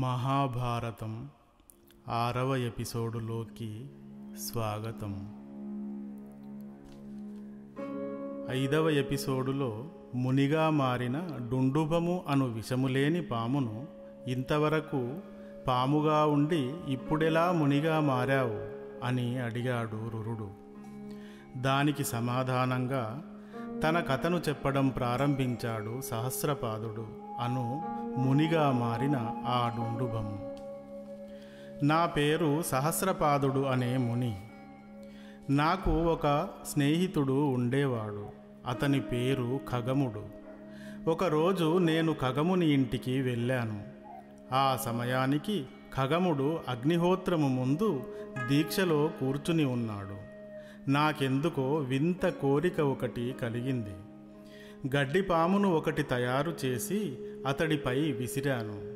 మహాభారతం ఆరవ ఎపిసోడులోకి స్వాగతం. ఐదవ ఎపిసోడులో మునిగా మారిన డుండుబము అను విషములేని పామును ఇంతవరకు పాముగా ఉండి ఇప్పుడెలా మునిగా మారావు అని అడిగాడు రురుడు. దానికి సమాధానంగా తన కథను చెప్పడం ప్రారంభించాడు సహస్రపాదుడు అను మునిగా మారిన ఆ డుండుబము నా పేరు సహస్రపాదుడు అనే ముని. నాకు ఒక స్నేహితుడు ఉండేవాడు. అతని పేరు ఖగముడు. ఒకరోజు నేను ఖగముని ఇంటికి వెళ్ళాను. ఆ సమయానికి ఖగముడు అగ్నిహోత్రము ముందు దీక్షలో కూర్చుని ఉన్నాడు. నాకెందుకో వింత కోరిక ఒకటి కలిగింది. గడ్డిపామును ఒకటి తయారు చేసి అతడిపై విసిరాను.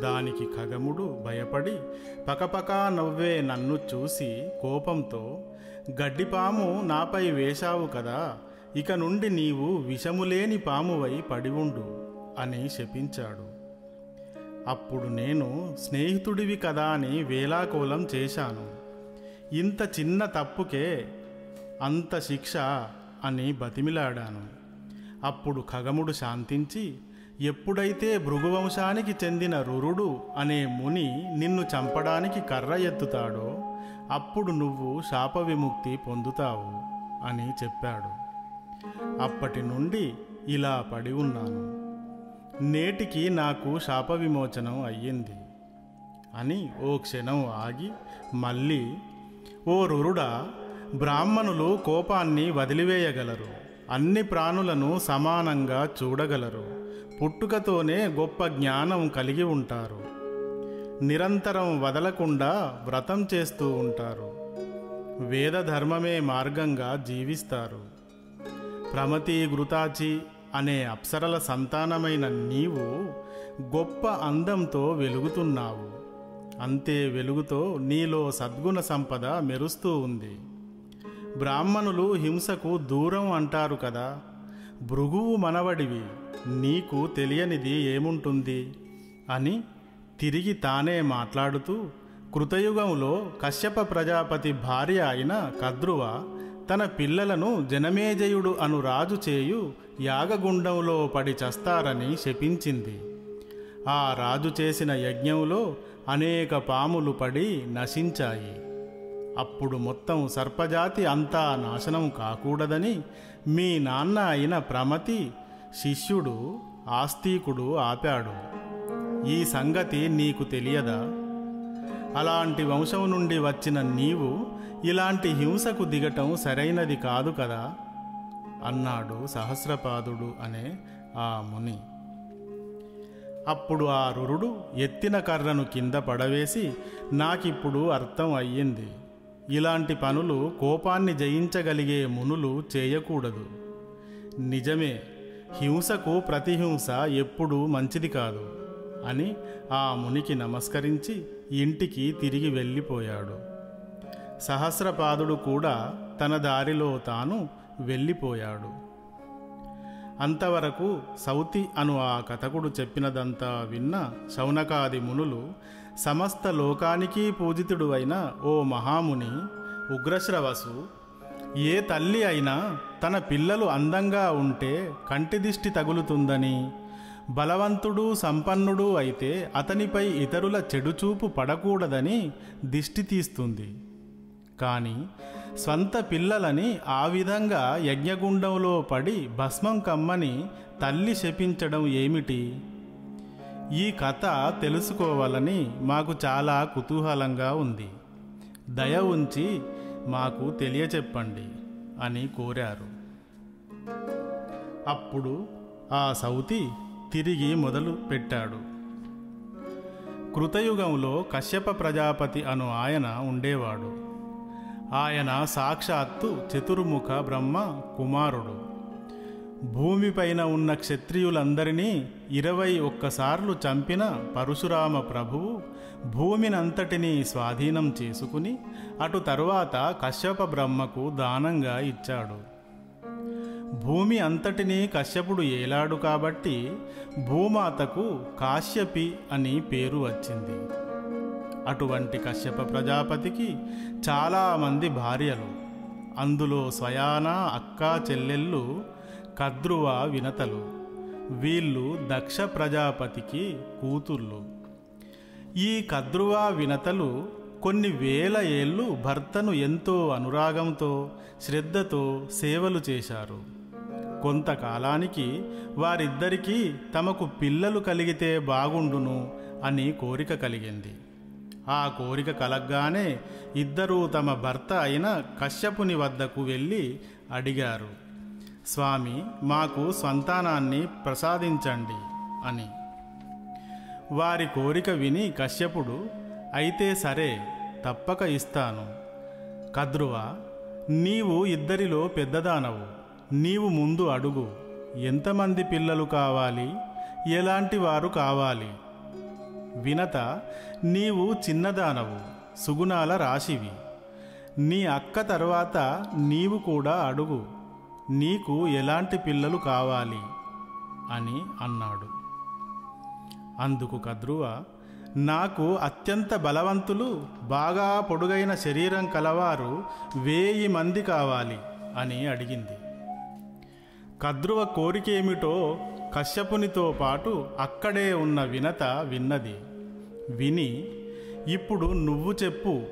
దానికి ఖగముడు భయపడి పకపకా నవ్వే నన్ను చూసి కోపంతో గడ్డిపాము నాపై వేశావు కదా ఇక నుండి నీవు విషములేని పామువై పడివుండు అని శపించాడు. అప్పుడు నేను స్నేహితుడివి కదా అని వేలాకోలం చేశాను. ఇంత చిన్న తప్పుకే అంత శిక్ష అని బతిమిలాడాను. అప్పుడు ఖగముడు శాంతించి ఎప్పుడైతే భృగువంశానికి చెందిన రురుడు అనే ముని నిన్ను చంపడానికి కర్ర ఎత్తుతాడో అప్పుడు నువ్వు శాప విముక్తి పొందుతావు అని చెప్పాడు. అప్పటి నుండి ఇలా పడి ఉన్నాను. నేటికి నాకు శాప విమోచనం అయ్యింది అని ఓ క్షణం ఆగి మళ్ళీ ఓ రురుడా బ్రాహ్మణులు కోపాన్ని వదిలివేయగలరు. అన్ని ప్రాణులను సమానంగా చూడగలరు. పుట్టుకతోనే గొప్ప జ్ఞానం కలిగి ఉంటారు. నిరంతరం వదలకుండా వ్రతం చేస్తూ ఉంటారు. వేద ధర్మమే మార్గంగా జీవిస్తారు. ప్రమతి గృతాచి అనే అప్సరల సంతానమైన నీవు గొప్ప అందంతో వెలుగుతున్నావు. అంతే వెలుగుతో నీలో సద్గుణ సంపద మెరుస్తూ ఉంది. బ్రాహ్మణులు హింసకు దూరం అంటారు కదా. భృగువు మనవడివి. నీకు తెలియనిది ఏముంటుంది? అని తిరిగి తానే మాట్లాడుతూ కృతయుగంలో కశ్యప ప్రజాపతి భార్య అయిన కద్రువ తన పిల్లలను జనమేజయుడు అను రాజు చేయు యాగగుండంలో పడి చస్తారని శపించింది. ఆ రాజు చేసిన యజ్ఞంలో అనేక పాములు పడి నశించాయి. అప్పుడు మొత్తం సర్పజాతి అంతా నాశనం కాకూడదని మీ నాన్న అయిన ప్రమతి శిష్యుడు ఆస్తికుడు ఆపాడు. ఈ సంగతి నీకు తెలియదా? అలాంటి వంశం నుండి వచ్చిన నీవు ఇలాంటి హింసకు దిగటం సరైనది కాదు కదా? అన్నాడు సహస్రపాదుడు అనే ఆ ముని. అప్పుడు ఆ రురుడు ఎత్తిన కర్రను కింద పడవేసి నాకిప్పుడు అర్థం అయ్యింది. ఇలాంటి పనులు కోపాన్ని జయించగలిగే మునులు చేయకూడదు. నిజమే హింసకు ప్రతిహింస ఎప్పుడూ మంచిది కాదు అని ఆ మునికి నమస్కరించి ఇంటికి తిరిగి వెళ్ళిపోయాడు. సహస్రపాదుడు కూడా తన దారిలో తాను వెళ్ళిపోయాడు. అంతవరకు సౌతి అను ఆ కథకుడు చెప్పినదంతా విన్న శౌనకాది మునులు సమస్త లోకానికి పూజితుడు అయిన ఓ మహాముని ఉగ్రశ్రవసు ఏ తల్లి అయినా తన పిల్లలు అందంగా ఉంటే కంటి దిష్టి తగులుతుందని. బలవంతుడు సంపన్నుడు అయితే అతనిపై ఇతరుల చెడుచూపు పడకూడదని దిష్టి తీస్తుంది. కానీ స్వంత పిల్లలని ఆ విధంగా యజ్ఞగుండంలో పడి భస్మం కమ్మని తల్లి శపించడం ఏమిటి? ఈ కథ తెలుసుకోవాలని మాకు చాలా కుతూహలంగా ఉంది. దయ ఉంచి మాకు తెలియచెప్పండి అని కోరారు. అప్పుడు ఆ సౌతి తిరిగి మొదలు పెట్టాడు. కృతయుగంలో కశ్యప ప్రజాపతి అను ఆయన ఉండేవాడు. ఆయన సాక్షాత్తు చతుర్ముఖ బ్రహ్మ కుమారుడు. భూమిపైన ఉన్న క్షత్రియులందరినీ ఇరవై ఒక్కసార్లు చంపిన పరశురామ ప్రభువు భూమినంతటినీ స్వాధీనం చేసుకుని అటు తరువాత కశ్యప బ్రహ్మకు దానంగా ఇచ్చాడు. భూమి అంతటినీ కశ్యపుడు ఏలాడు కాబట్టి భూమాతకు కాశ్యపి అని పేరు వచ్చింది. అటువంటి కశ్యప ప్రజాపతికి చాలామంది భార్యలు. అందులో స్వయానా అక్కా చెల్లెళ్ళు కద్రువ వినతలు. వీళ్ళు దక్ష ప్రజాపతికి కూతుళ్ళు ఈ కద్రువ వినతలు కొన్ని వేల ఏళ్ళు భర్తను ఎంతో అనురాగంతో శ్రద్ధతో సేవలు చేశారు. కొంతకాలానికి వారిద్దరికీ తమకు పిల్లలు కలిగితే బాగుండును అని కోరిక కలిగింది. ఆ కోరిక కలగ్గానే ఇద్దరూ తమ భర్త అయిన కశ్యపుని వద్దకు వెళ్ళి అడిగారు. స్వామి మాకు సంతానాన్ని ప్రసాదించండి అని. వారి కోరిక విని కశ్యపుడు అయితే సరే తప్పక ఇస్తాను. కద్రువ నీవు ఇద్దరిలో పెద్దదానవు. నీవు ముందు అడుగు ఎంతమంది పిల్లలు కావాలి? ఎలాంటి వారు కావాలి? వినత నీవు చిన్నదానవు సుగుణాల రాశివి. నీ అక్క తర్వాత నీవు కూడా అడుగు. నీకు ఎలాంటి పిల్లలు కావాలి? అని అన్నాడు. అందుకు కద్రువ నాకు అత్యంత బలవంతులు బాగా పొడుగైన శరీరం కలవారు వేయి మంది కావాలి అని అడిగింది. కద్రువ కోరికేమిటో కశ్యపునితో పాటు అక్కడే ఉన్న వినత విన్నది. విని ఇప్పుడు నువ్వు చెప్పు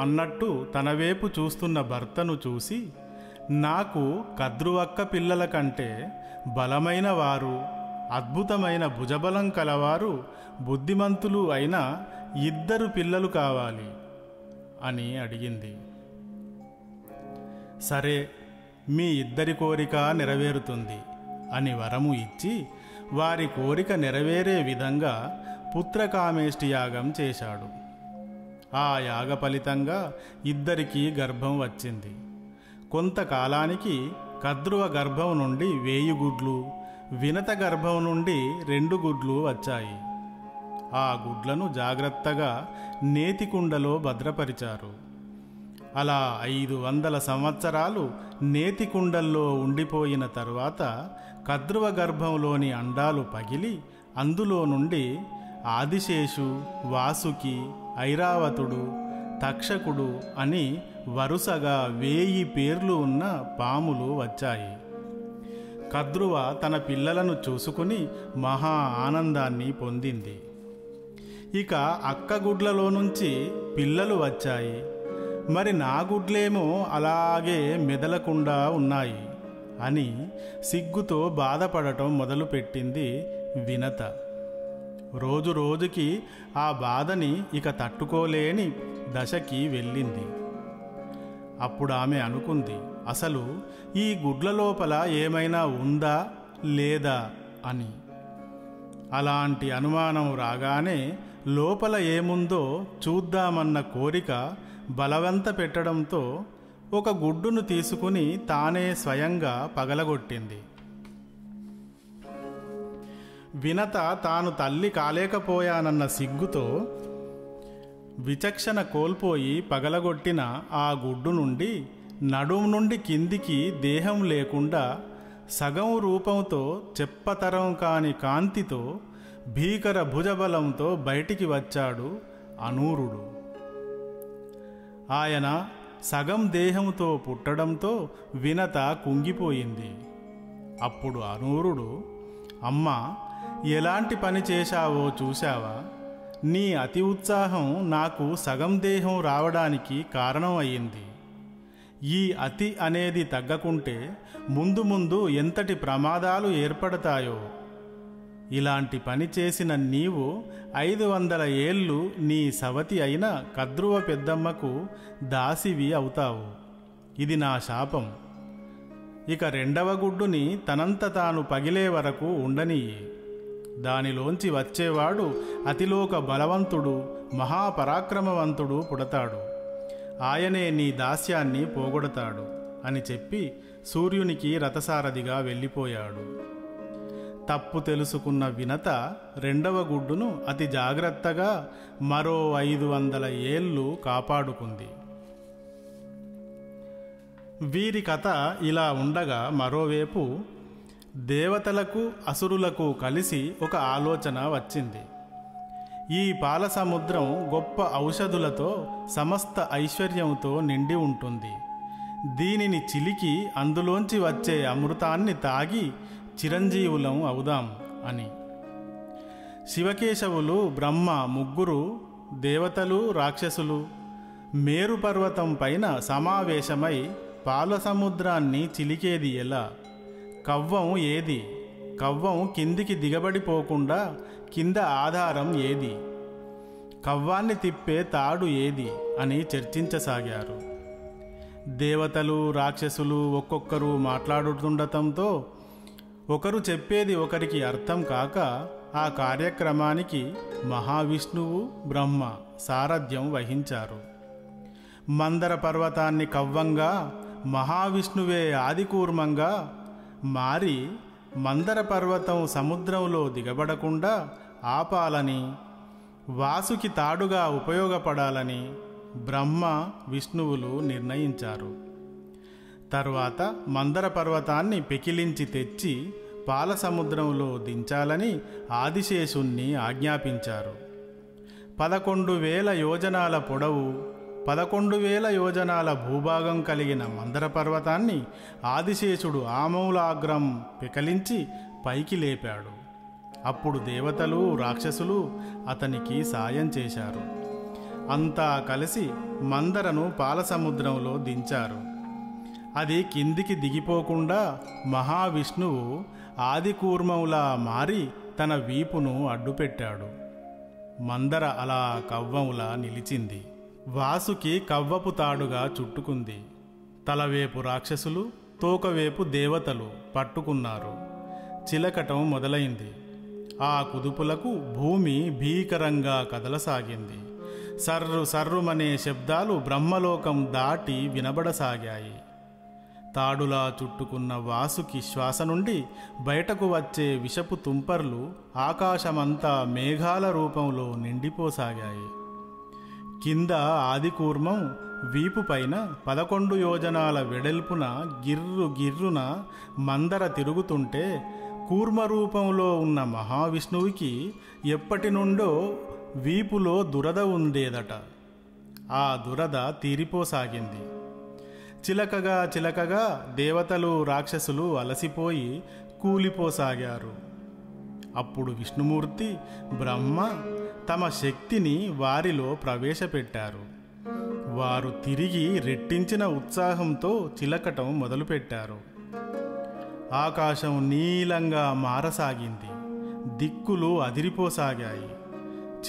అన్నట్టు తన వైపు చూస్తున్న భర్తను చూసి నాకు కద్రువక్క పిల్లల కంటే బలమైన వారు అద్భుతమైన భుజబలం కలవారు బుద్ధిమంతులు అయిన ఇద్దరు పిల్లలు కావాలి అని అడిగింది. సరే మీ ఇద్దరి కోరిక నెరవేరుతుంది అని వరము ఇచ్చి వారి కోరిక నెరవేరే విధంగా పుత్రకామేష్టి యాగం చేశాడు. ఆ యాగ ఫలితంగా ఇద్దరికీ గర్భం వచ్చింది. కొంతకాలానికి కద్రువ గర్భం నుండి వేయి గుడ్లు వినత గర్భం నుండి రెండు గుడ్లు వచ్చాయి. ఆ గుడ్లను జాగ్రత్తగా నేతికుండలో భద్రపరిచారు. అలా ఐదు వందల సంవత్సరాలు నేతికుండల్లో ఉండిపోయిన తరువాత కద్రువ గర్భంలోని అండాలు పగిలి అందులో నుండి ఆదిశేషు వాసుకి ఐరావతుడు తక్షకుడు అని వరుసగా వేయి పేర్లు ఉన్న పాములు వచ్చాయి. కద్రువ తన పిల్లలను చూసుకుని మహా ఆనందాన్ని పొందింది. ఇక అక్క గుడ్లలో నుంచి పిల్లలు వచ్చాయి. మరి నా గుడ్లేమో అలాగే మెదలకుండా ఉన్నాయి అని సిగ్గుతో బాధపడటం మొదలుపెట్టింది వినత. రోజు రోజుకి ఆ బాధని ఇక తట్టుకోలేని దశకి వెళ్ళింది. అప్పుడు ఆమె అనుకుంది అసలు ఈ గుడ్ల లోపల ఏమైనా ఉందా లేదా? అని. అలాంటి అనుమానం రాగానే లోపల ఏముందో చూద్దామన్న కోరిక బలవంత పెట్టడంతో ఒక గుడ్డును తీసుకుని తానే స్వయంగా పగలగొట్టింది. వినత తాను తల్లి కాలేకపోయానన్న సిగ్గుతో విచక్షణ కోల్పోయి పగలగొట్టిన ఆ గుడ్డు నుండి నడుము నుండి కిందికి దేహం లేకుండా సగం రూపంతో చెప్పతరం కాని కాంతితో భీకర భుజబలంతో బయటికి వచ్చాడు అనూరుడు. ఆయన సగం దేహంతో పుట్టడంతో వినత కుంగిపోయింది. అప్పుడు అనూరుడు అమ్మ ఎలాంటి పని చేశావో చూశావా? నీ అతి ఉత్సాహం నాకు సగం దేహం రావడానికి కారణం అయ్యింది ఈ అతి అనేది తగ్గకుంటే ముందు ముందు ఎంతటి ప్రమాదాలు ఏర్పడతాయో. ఇలాంటి పని చేసిన నీవు ఐదు వందల ఏళ్ళు నీ సవతి అయిన కద్రువ పెద్దమ్మకు దాసివి అవుతావు. ఇది నా శాపం. ఇక రెండవ గుడ్డుని తనంత తాను పగిలే వరకు ఉండనియ్యి. దానిలోంచి వచ్చేవాడు అతిలోక బలవంతుడు మహాపరాక్రమవంతుడు పుడతాడు. ఆయనే నీ దాస్యాన్ని పోగొడతాడు అని చెప్పి సూర్యునికి రథసారథిగా వెళ్ళిపోయాడు. తప్పు తెలుసుకున్న వినత రెండవ గుడ్డును అతి జాగ్రత్తగా మరో ఐదు వందల ఏళ్ళు కాపాడుకుంది. వీరి కథ ఇలా ఉండగా మరోవైపు దేవతలకు అసురులకు కలిసి ఒక ఆలోచన వచ్చింది. ఈ పాల సముద్రం గొప్ప ఔషధులతో సమస్త ఐశ్వర్యంతో నిండి ఉంటుంది. దీనిని చిలికి అందులోంచి వచ్చే అమృతాన్ని తాగి చిరంజీవులం అవుదాం అని. శివకేశవులు బ్రహ్మ ముగ్గురు దేవతలు రాక్షసులు మేరు పర్వతం పైన సమావేశమై పాల సముద్రాన్ని చిలికేది ఎలా? కవ్వం ఏది? కవ్వం కిందికి దిగబడిపోకుండా కింద ఆధారం ఏది? కవ్వాన్ని తిప్పే తాడు ఏది? అని చర్చించసాగారు. దేవతలు రాక్షసులు ఒక్కొక్కరు మాట్లాడుతుండటంతో ఒకరు చెప్పేది ఒకరికి అర్థం కాక ఆ కార్యక్రమానికి మహావిష్ణువు బ్రహ్మ సారథ్యం వహించారు. మందర పర్వతాన్ని కవ్వంగా మహావిష్ణువే ఆదికూర్మంగా మారి మందర పర్వతం సముద్రంలో దిగబడకుండా ఆపాలని వాసుకి తాడుగా ఉపయోగపడాలని బ్రహ్మ విష్ణువులు నిర్ణయించారు. తర్వాత మందర పర్వతాన్ని పెకిలించి తెచ్చి పాల సముద్రంలో దించాలని ఆదిశేషుణ్ణి ఆజ్ఞాపించారు. పదకొండు వేల యోజనాల పొడవు పదకొండు వేల యోజనాల భూభాగం కలిగిన మందర పర్వతాన్ని ఆదిశేషుడు ఆమూలాగ్రం పెకలించి పైకి లేపాడు. అప్పుడు దేవతలు రాక్షసులు అతనికి సాయం చేశారు. అంతా కలిసి మందరను పాలసముద్రంలో దించారు. అది కిందికి దిగిపోకుండా మహావిష్ణువు ఆదికూర్మంలా మారి తన వీపును అడ్డుపెట్టాడు. మందర అలా కవ్వంలా నిలిచింది. వాసుకి కవ్వపు తాడుగా చుట్టుకుంది. తలవేపు రాక్షసులు తోకవేపు దేవతలు పట్టుకున్నారు. చిలకటం మొదలైంది. ఆ కుదుపులకు భూమి భీకరంగా కదలసాగింది. సర్రు సర్రుమనే శబ్దాలు బ్రహ్మలోకం దాటి వినబడసాగాయి. తాడులా చుట్టుకున్న వాసుకి శ్వాస నుండి బయటకు వచ్చే విషపు తుంపర్లు ఆకాశమంతా మేఘాల రూపంలో నిండిపోసాగాయి. కింద ఆదికూర్మం వీపుపైన పదకొండు యోజనాల వెడల్పున గిర్రు గిర్రున మందర తిరుగుతుంటే కూర్మ రూపంలో ఉన్న మహావిష్ణువుకి ఎప్పటి నుండో వీపులో దురద ఉండేదట. ఆ దురద తీరిపోసాగింది. చిలకగా చిలకగా దేవతలు రాక్షసులు అలసిపోయి కూలిపోసాగారు. అప్పుడు విష్ణుమూర్తి బ్రహ్మ తమ శక్తిని వారిలో ప్రవేశపెట్టారు. వారు తిరిగి రెట్టించిన ఉత్సాహంతో చిలకటం మొదలుపెట్టారు. ఆకాశం నీలంగా మారసాగింది. దిక్కులు అదిరిపోసాగాయి.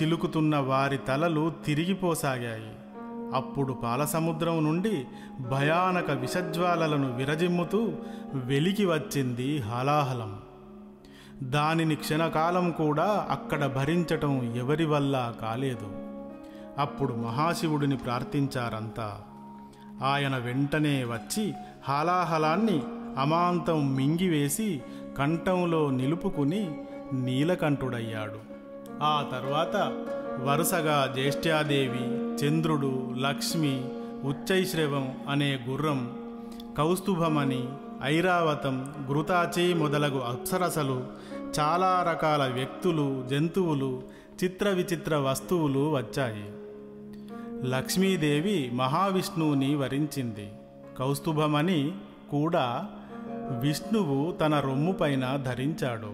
చిలుకుతున్న వారి తలలు తిరిగిపోసాగాయి. అప్పుడు పాలసముద్రం నుండి భయానక విషజ్వాలలను విరజిమ్ముతూ వెలికి వచ్చింది హలాహలం. దానిని క్షణకాలం కూడా అక్కడ భరించటం ఎవరి వల్ల కాలేదు. అప్పుడు మహాశివుడిని ప్రార్థించారంతా. ఆయన వెంటనే వచ్చి హాలాహలాన్ని అమాంతం మింగివేసి కంఠంలో నిలుపుకుని నీలకంఠుడయ్యాడు. ఆ తర్వాత వరుసగా జ్యేష్ఠ్యాదేవి చంద్రుడు లక్ష్మి ఉచ్చైశ్రవం అనే గుర్రం కౌస్తుభమని ఐరావతం గృతాచి మొదలగు అప్సరసలు చాలా రకాల వ్యక్తులు జంతువులు చిత్ర విచిత్ర వస్తువులు వచ్చాయి. లక్ష్మీదేవి మహావిష్ణువుని వరించింది. కౌస్తుభమని కూడా విష్ణువు తన రొమ్ముపైన ధరించాడు.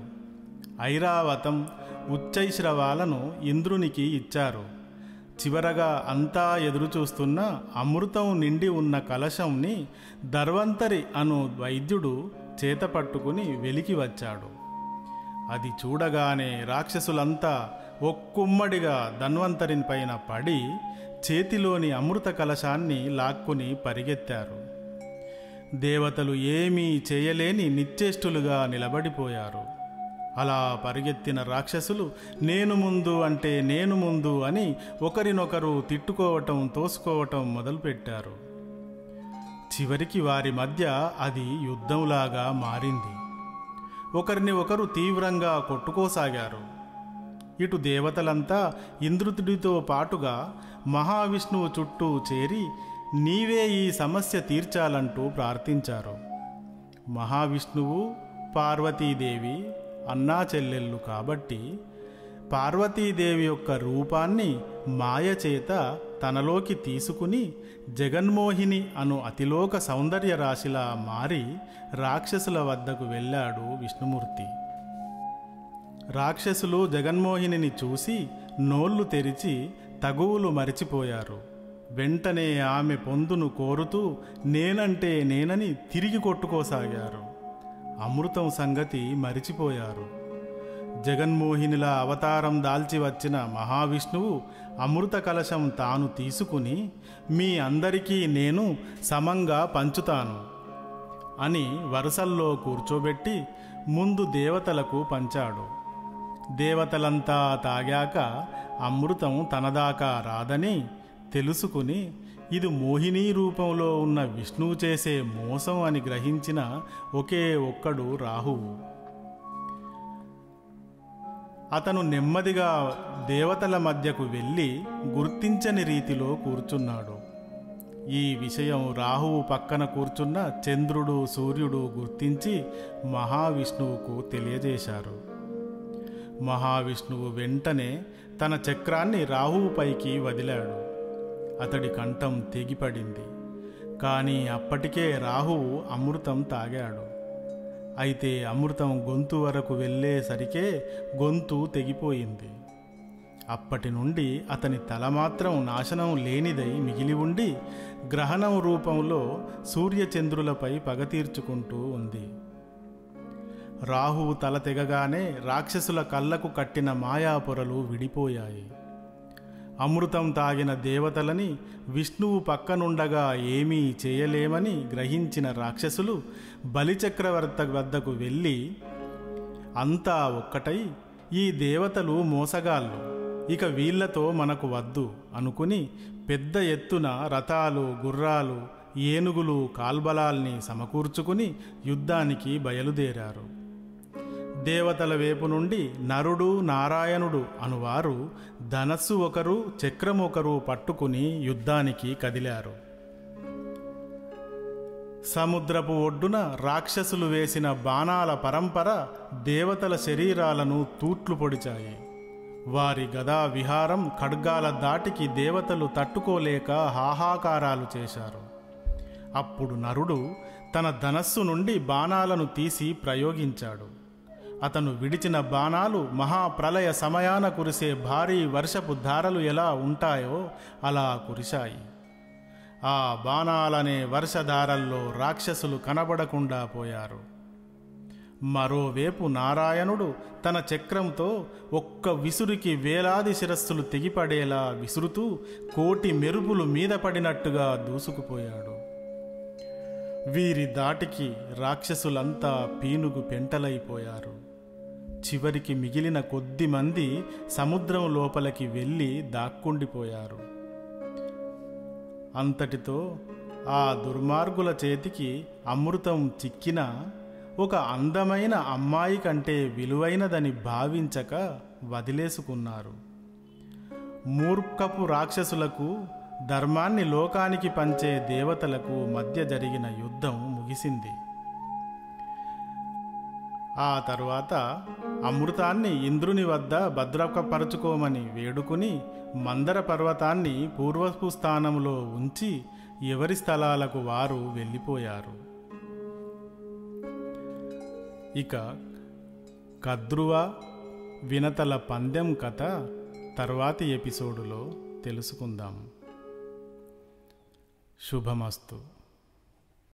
ఐరావతం ఉచ్చైశ్రవాలను ఇంద్రునికి ఇచ్చారు. చివరగా అంతా ఎదురుచూస్తున్న అమృతం నిండి ఉన్న కలశంని ధర్వంతరి అను వైద్యుడు చేత పట్టుకుని వెలికి వచ్చాడు. అది చూడగానే రాక్షసులంతా ఒక్కుమ్మడిగా ధన్వంతరిని పైన పడి చేతిలోని అమృత కలశాన్ని లాక్కుని పరిగెత్తారు. దేవతలు ఏమీ చేయలేని నిశ్చేష్టులుగా నిలబడిపోయారు. అలా పరిగెత్తిన రాక్షసులు నేను ముందు అంటే నేను ముందు అని ఒకరినొకరు తిట్టుకోవటం తోసుకోవటం మొదలుపెట్టారు. చివరికి వారి మధ్య అది యుద్ధంలాగా మారింది. ఒకరిని ఒకరు తీవ్రంగా కొట్టుకోసాగారు. ఇటు దేవతలంతా ఇంద్రుతుడితో పాటుగా మహావిష్ణువు చుట్టూ చేరి నీవే ఈ సమస్య తీర్చాలంటూ ప్రార్థించారు. మహావిష్ణువు పార్వతీదేవి అన్నా చెల్లెళ్ళు కాబట్టి పార్వతీదేవి యొక్క రూపాన్ని మాయ చేత తనలోకి తీసుకుని జగన్మోహిని అను అతిలోక సౌందర్య రాశిలా మారి రాక్షసుల వద్దకు వెళ్ళాడు విష్ణుమూర్తి. రాక్షసులు జగన్మోహిని చూసి నోళ్ళు తెరిచి తగువులు మరిచిపోయారు. వెంటనే ఆమె పొందును కోరుతూ నేనంటే నేనని తిరిగి కొట్టుకోసాగారు. అమృతం సంగతి మరిచిపోయారు. జగన్మోహినిలా అవతారం దాల్చి వచ్చిన మహావిష్ణువు అమృత కలశం తాను తీసుకుని మీ అందరికీ నేను సమంగా పంచుతాను అని వరుసల్లో కూర్చోబెట్టి ముందు దేవతలకు పంచాడు. దేవతలంతా తాగాక అమృతం తనదాకా రాదని తెలుసుకుని ఇది మోహిని రూపంలో ఉన్న విష్ణువు చేసే మోసం అని గ్రహించిన ఒకే ఒక్కడు రాహువు. అతను నెమ్మదిగా దేవతల మధ్యకు వెళ్ళి గుర్తించని రీతిలో కూర్చున్నాడు. ఈ విషయం రాహువు పక్కన కూర్చున్న చంద్రుడు సూర్యుడు గుర్తించి మహావిష్ణువుకు తెలియజేశారు. మహావిష్ణువు వెంటనే తన చక్రాన్ని రాహువుపైకి వదిలాడు. అతడి కంఠం తెగిపడింది. కానీ అప్పటికే రాహువు అమృతం తాగాడు. అయితే అమృతం గొంతు వరకు వెళ్ళేసరికే గొంతు తెగిపోయింది. అప్పటి నుండి అతని తల మాత్రం నాశనం లేనిదై మిగిలి ఉండి గ్రహణం రూపంలో సూర్యచంద్రులపై పగ తీర్చుకుంటూ ఉంది. రాహువు తల తెగగానే రాక్షసుల కళ్ళకు కట్టిన మాయాపొరలు విడిపోయాయి. అమృతం తాగిన దేవతలని విష్ణువు పక్కనుండగా ఏమీ చేయలేమని గ్రహించిన రాక్షసులు బలిచక్రవర్త వద్దకు వెళ్ళి అంతా ఒక్కటై ఈ దేవతలు మోసగాళ్ళు. ఇక వీళ్ళతో మనకు వద్దు అనుకుని పెద్ద ఎత్తున రథాలు గుర్రాలు ఏనుగులు కాల్బలాల్ని సమకూర్చుకుని యుద్ధానికి బయలుదేరారు. దేవతల వైపు నుండి నరుడు నారాయణుడు అనువారు ధనస్సు ఒకరు చక్రం ఒకరు పట్టుకుని యుద్ధానికి కదిలారు. సముద్రపు ఒడ్డున రాక్షసులు వేసిన బాణాల పరంపర దేవతల శరీరాలను తూట్లు పొడిచాయి. వారి గదా విహారం ఖడ్గాల దాటికి దేవతలు తట్టుకోలేక హాహాకారాలు చేశారు. అప్పుడు నరుడు తన ధనస్సు నుండి బాణాలను తీసి ప్రయోగించాడు. అతను విడిచిన బాణాలు మహాప్రలయ సమయాన కురిసే భారీ వర్షపు ధారలు ఎలా ఉంటాయో అలా కురిశాయి. ఆ బాణాలనే వర్షధారల్లో రాక్షసులు కనబడకుండా పోయారు. మరోవేపు నారాయణుడు తన చక్రంతో ఒక్క విసురికి వేలాది శిరస్సులు తెగిపడేలా విసురుతూ కోటి మెరుపులు మీద పడినట్టుగా దూసుకుపోయాడు. వీరి దాటికి రాక్షసులంతా పీనుగు పెంటలైపోయారు చివరికి మిగిలిన కొద్ది మంది సముద్రం లోపలికి వెళ్ళి దాక్కుండిపోయారు. అంతటితో ఆ దుర్మార్గుల చేతికి అమృతం చిక్కిన ఒక అందమైన అమ్మాయి కంటే విలువైనదని భావించక వదిలేసుకున్నారు. మూర్ఖపు రాక్షసులకు ధర్మాన్ని లోకానికి పంచే దేవతలకు మధ్య జరిగిన యుద్ధం ముగిసింది. ఆ తరువాత అమృతాన్ని ఇంద్రుని వద్ద భద్రపరచుకోమని వేడుకుని మందర పర్వతాన్ని పూర్వపు స్థానంలో ఉంచి ఎవరి స్థలాలకు వారు వెళ్ళిపోయారు. ఇక కద్రువ వినతల పందెం కథ తర్వాతి ఎపిసోడులో తెలుసుకుందాం. శుభమస్తు.